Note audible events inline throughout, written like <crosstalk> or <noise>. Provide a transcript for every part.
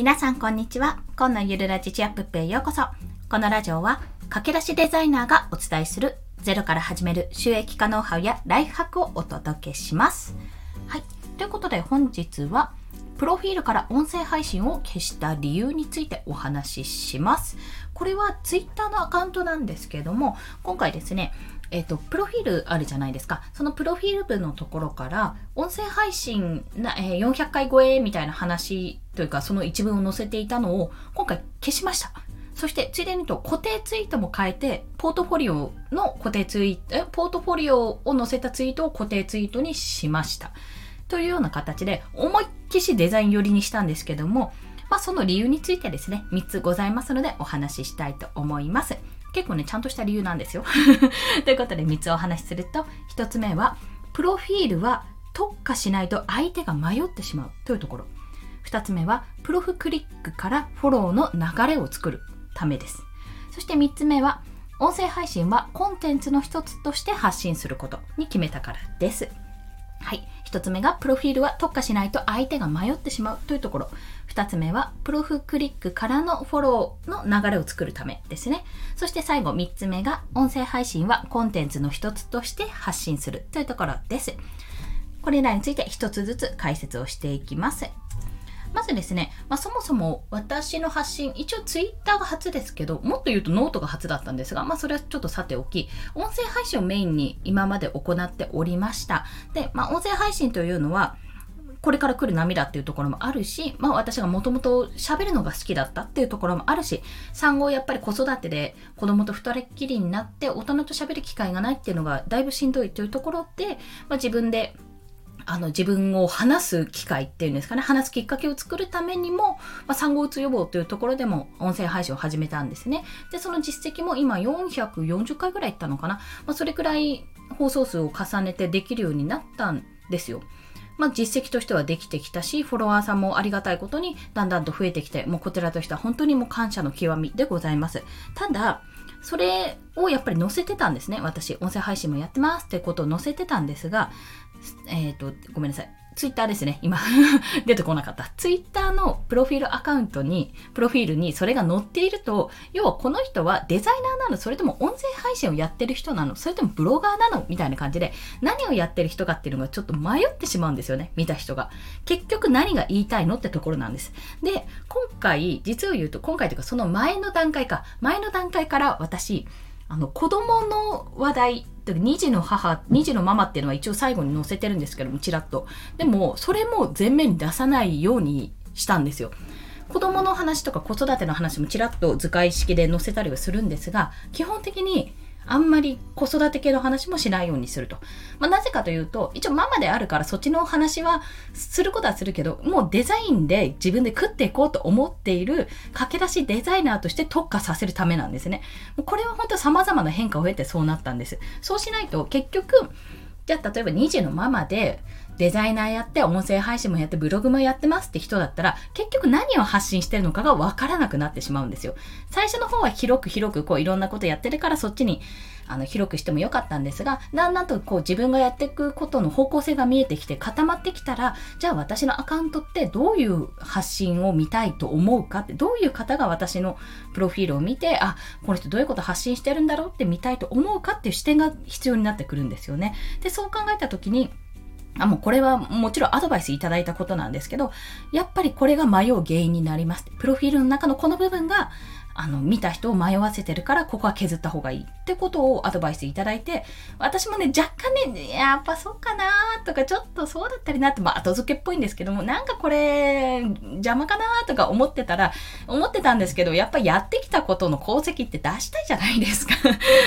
皆さんこんにちは。今のゆるラジチアップへようこそ。このラジオは駆け出しデザイナーがお伝えするゼロから始める収益化ノウハウやライフハックをお届けします。はい。ということで本日はプロフィールから音声配信を消した理由についてお話しします。これは Twitter のアカウントなんですけども、今回ですね、えっ、と、プロフィールあるじゃないですか。そのプロフィール部のところから、音声配信な、えー400回超えみたいな話というか、その一文を載せていたのを今回消しました。そして、ついでにと固定ツイートも変えて、ポートフォリオの固定ツイート、ポートフォリオを載せたツイートを固定ツイートにしました。というような形で、思いっきしデザイン寄りにしたんですけども、まあ、その理由についてですね、3つございますのでお話ししたいと思います。結構ね、ちゃんとした理由なんですよ。<laughs> ということで3つお話しすると、1つ目は、プロフィールは特化しないと相手が迷ってしまうというところ。2つ目は、プロフクリックからフォローの流れを作るためです。そして3つ目は、音声配信はコンテンツの一つとして発信することに決めたからです。はい。一つ目が、プロフィールは特化しないと相手が迷ってしまうというところ。二つ目は、プロフクリックからのフォローの流れを作るためですね。そして最後、三つ目が、音声配信はコンテンツの一つとして発信するというところです。これらについて一つずつ解説をしていきます。まずですね、まあ、そもそも私の発信、一応ツイッターが初ですけど、もっと言うとノートが初だったんですが、まあそれはちょっとさておき、音声配信をメインに今まで行っておりました。で、まあ音声配信というのは、これから来る波だっていうところもあるし、まあ私がもともと喋るのが好きだったっていうところもあるし、産後やっぱり子育てで子供と二人っきりになって大人と喋る機会がないっていうのがだいぶしんどいというところで、まあ自分であの自分を話す機会っていうんですかね、話すきっかけを作るためにも、まあ、産後うつ予防というところでも音声配信を始めたんですね。で、その実績も今440回ぐらいいったのかな。まあ、それくらい放送数を重ねてできるようになったんですよ。まあ、実績としてはできてきたし、フォロワーさんもありがたいことにだんだんと増えてきて、もうこちらとしては本当にもう感謝の極みでございます。ただ、それをやっぱり載せてたんですね。私、音声配信もやってますってことを載せてたんですが、えっ、と、ごめんなさい。ツイッターですね。今、<laughs> 出てこなかった。ツイッターのプロフィールアカウントに、プロフィールにそれが載っていると、要はこの人はデザイナーなのそれとも音声配信をやってる人なのそれともブロガーなのみたいな感じで、何をやってる人かっていうのがちょっと迷ってしまうんですよね。見た人が。結局何が言いたいのってところなんです。で、今回、実を言うと、今回というかその前の段階か、前の段階から私、あの子供の話題2児の母2児のママっていうのは一応最後に載せてるんですけどもちらっと。でもそれも前面に出さないようにしたんですよ。子供の話とか子育ての話もちらっと図解式で載せたりはするんですが基本的にあんまり子育て系の話もしないようにすると。まあ、なぜかというと、一応ママであるからそっちの話はすることはするけど、もうデザインで自分で食っていこうと思っている駆け出しデザイナーとして特化させるためなんですね。もうこれは本当様々な変化を経てそうなったんです。そうしないと結局、じゃあ例えば2児のママでデザイナーやって音声配信もやってブログもやってますって人だったら結局何を発信してるのかがわからなくなってしまうんですよ。最初の方は広く広くこういろんなことやってるからそっちにあの広くしてもよかったんですがだんだんとこう自分がやっていくことの方向性が見えてきて固まってきたらじゃあ私のアカウントってどういう発信を見たいと思うかってどういう方が私のプロフィールを見てあこの人どういうこと発信してるんだろうって見たいと思うかっていう視点が必要になってくるんですよね。でそう考えた時にあ、もうこれはもちろんアドバイスいただいたことなんですけど、やっぱりこれが迷う原因になります。プロフィールの中のこの部分が、あの、見た人を迷わせてるから、ここは削った方がいいってことをアドバイスいただいて、私もね、若干ね、やっぱそうかなとか、ちょっとそうだったりなって、まあ、後付けっぽいんですけども、なんかこれ、邪魔かなとか思ってたら、思ってたんですけど、やっぱやってきたことの功績って出したいじゃないですか。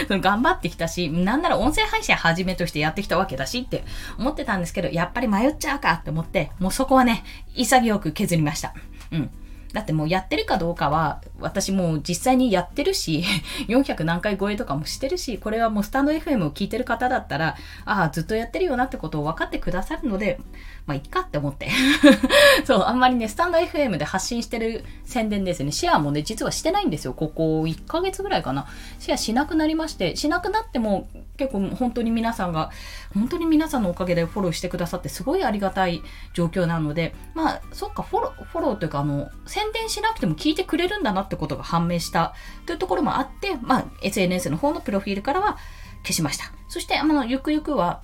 <laughs> 頑張ってきたし、なんなら音声配信はじめとしてやってきたわけだしって思ってたんですけど、やっぱり迷っちゃうかって思って、もうそこはね、潔く削りました。うん。だってもうやってるかどうかは、私もう実際にやってるし、<laughs> 400何回超えとかもしてるし、これはもうスタンド FM を聞いてる方だったら、ああ、ずっとやってるよなってことを分かってくださるので、まあいっかって思って。<laughs> そう、あんまりね、スタンド FM で発信してる宣伝ですね。シェアもね、実はしてないんですよ。ここ1ヶ月ぐらいかな。シェアしなくなりまして、しなくなっても、結構本当に皆さんが、本当に皆さんのおかげでフォローしてくださってすごいありがたい状況なので、まあ、そっか、フォロー、フォローというか、あの、宣伝しなくても聞いてくれるんだなってことが判明したというところもあって、まあ、SNS の方のプロフィールからは消しました。そして、あの、ゆくゆくは、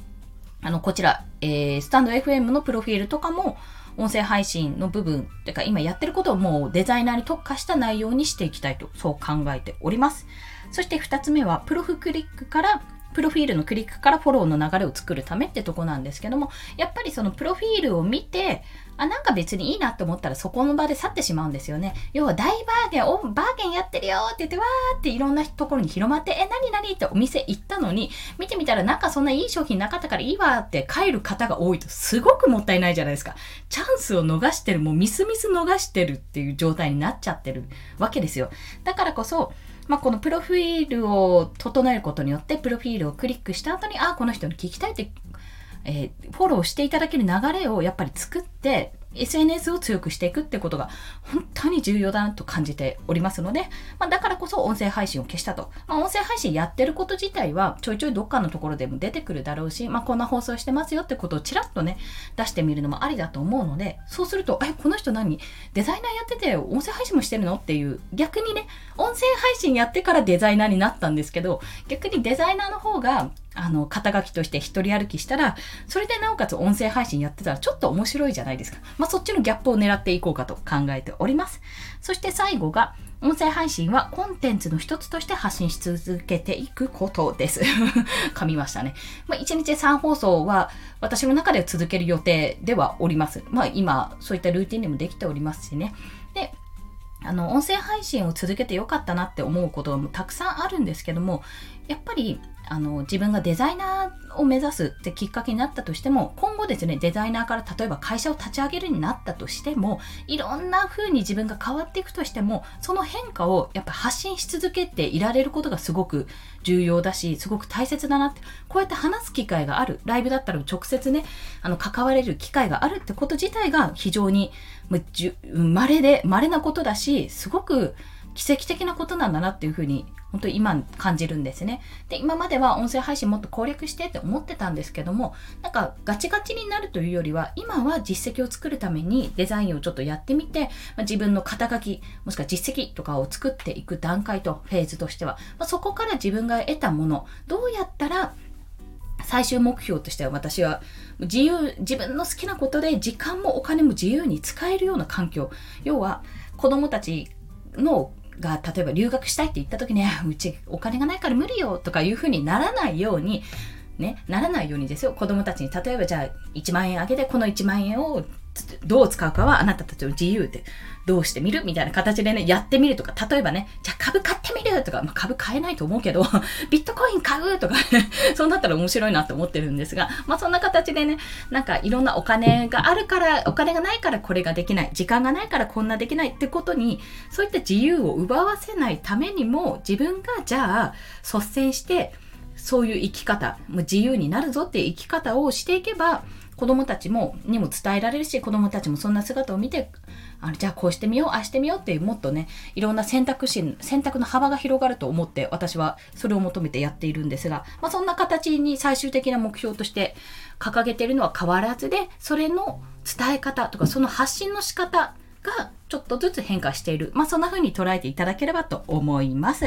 あの、こちら、えー、スタンド FM のプロフィールとかも、音声配信の部分、てか今やってることをもうデザイナーに特化した内容にしていきたいと、そう考えております。そして二つ目は、プロフクリックからプロフィールのクリックからフォローの流れを作るためってとこなんですけども、やっぱりそのプロフィールを見て、あ、なんか別にいいなって思ったらそこの場で去ってしまうんですよね。要は大バーゲン、お、バーゲンやってるよって言って、わーっていろんなところに広まって、え、なになにってお店行ったのに、見てみたらなんかそんないい商品なかったからいいわって帰る方が多いとすごくもったいないじゃないですか。チャンスを逃してる、もうミスミス逃してるっていう状態になっちゃってるわけですよ。だからこそ、まあ、このプロフィールを整えることによって、プロフィールをクリックした後に、あ、この人に聞きたいって、えー、フォローしていただける流れをやっぱり作って、SNS を強くしていくってことが本当に重要だなと感じておりますので、まあ、だからこそ音声配信を消したと。まあ、音声配信やってること自体はちょいちょいどっかのところでも出てくるだろうし、まあ、こんな放送してますよってことをちらっとね、出してみるのもありだと思うので、そうすると、え、この人何？デザイナーやってて音声配信もしてるの？っていう、逆にね、音声配信やってからデザイナーになったんですけど、逆にデザイナーの方があの、肩書きとして一人歩きしたら、それでなおかつ音声配信やってたらちょっと面白いじゃないですか。まあ、そっちのギャップを狙っていこうかと考えております。そして最後が、音声配信はコンテンツの一つとして発信し続けていくことです。<laughs> 噛みましたね。まあ、1日3放送は私の中で続ける予定ではおります。まあ、今、そういったルーティンにもできておりますしね。で、あの、音声配信を続けてよかったなって思うこともたくさんあるんですけども、やっぱりあの自分がデザイナーを目指すってきっかけになったとしても今後ですねデザイナーから例えば会社を立ち上げるになったとしてもいろんな風に自分が変わっていくとしてもその変化をやっぱ発信し続けていられることがすごく重要だしすごく大切だなってこうやって話す機会がある。ライブだったら直接ねあの関われる機会があるってこと自体が非常に稀で稀なことだしすごく奇跡的なことなんだなっていうふうに本当に今感じるんですね。で、今までは音声配信もっと攻略してって思ってたんですけども、なんかガチガチになるというよりは、今は実績を作るためにデザインをちょっとやってみて、まあ、自分の肩書き、もしくは実績とかを作っていく段階とフェーズとしては、まあ、そこから自分が得たもの、どうやったら最終目標としては私は自由、自分の好きなことで時間もお金も自由に使えるような環境。要は子供たちのが例えば留学したいって言った時に <laughs> うちお金がないから無理よとかいうふうにならないようにね、ならないようにですよ。子供たちに例えばじゃあ1万円あげてこの1万円をどう使うかはあなたたちの自由でどうしてみるみたいな形でね、やってみるとか、例えばね、じゃあ株買ってみるとか、まあ、株買えないと思うけど、<laughs> ビットコイン買うとか、ね、<laughs> そうなったら面白いなと思ってるんですが、まあそんな形でね、なんかいろんなお金があるから、お金がないからこれができない、時間がないからこんなできないってことに、そういった自由を奪わせないためにも、自分がじゃあ率先して、そういう生き方、もう自由になるぞっていう生き方をしていけば、子供たちもにも伝えられるし子供たちもそんな姿を見てあじゃあこうしてみようああしてみようっていうもっとねいろんな選択肢選択の幅が広がると思って私はそれを求めてやっているんですが、まあ、そんな形に最終的な目標として掲げているのは変わらずでそれの伝え方とかその発信の仕方がちょっとずつ変化している。まあ、そんな風に捉えていただければと思います。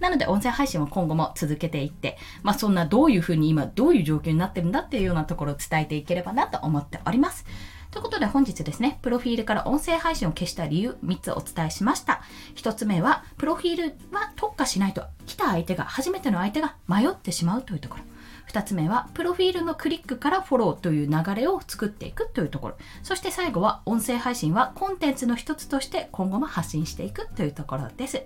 なので、音声配信は今後も続けていって、まあ、そんなどういうふうに今、どういう状況になってるんだっていうようなところを伝えていければなと思っております。ということで本日ですね、プロフィールから音声配信を消した理由3つお伝えしました。1つ目は、プロフィールは特化しないと、来た相手が、初めての相手が迷ってしまうというところ。2つ目は、プロフィールのクリックからフォローという流れを作っていくというところ。そして最後は、音声配信はコンテンツの一つとして今後も発信していくというところです。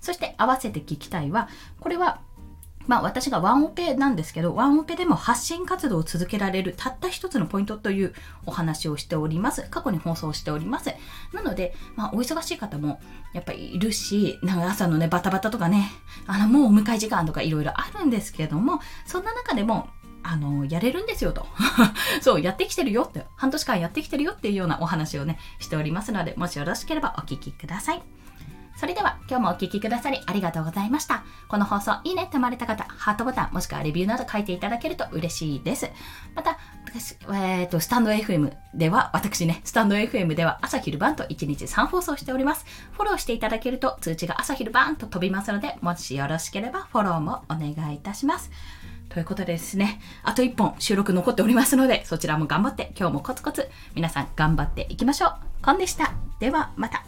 そして合わせて聞きたいは、これはまあ私がワンオペなんですけど、ワンオペでも発信活動を続けられるたった一つのポイントというお話をしております。過去に放送しております。なので、まあお忙しい方もやっぱりいるし、なんか朝のね、バタバタとかね、あのもうお迎え時間とかいろいろあるんですけども、そんな中でもあの、やれるんですよと。<laughs> そう、やってきてるよって、半年間やってきてるよっていうようなお話をね、しておりますので、もしよろしければお聞きください。それでは今日もお聴きくださりありがとうございました。この放送いいねって思われた方、ハートボタンもしくはレビューなど書いていただけると嬉しいです。また、えっ、ー、と、スタンド FM では、私ね、スタンド FM では朝昼晩と1日3放送しております。フォローしていただけると通知が朝昼晩と飛びますので、もしよろしければフォローもお願いいたします。ということでですね、あと1本収録残っておりますので、そちらも頑張って、今日もコツコツ皆さん頑張っていきましょう。コンでした。ではまた。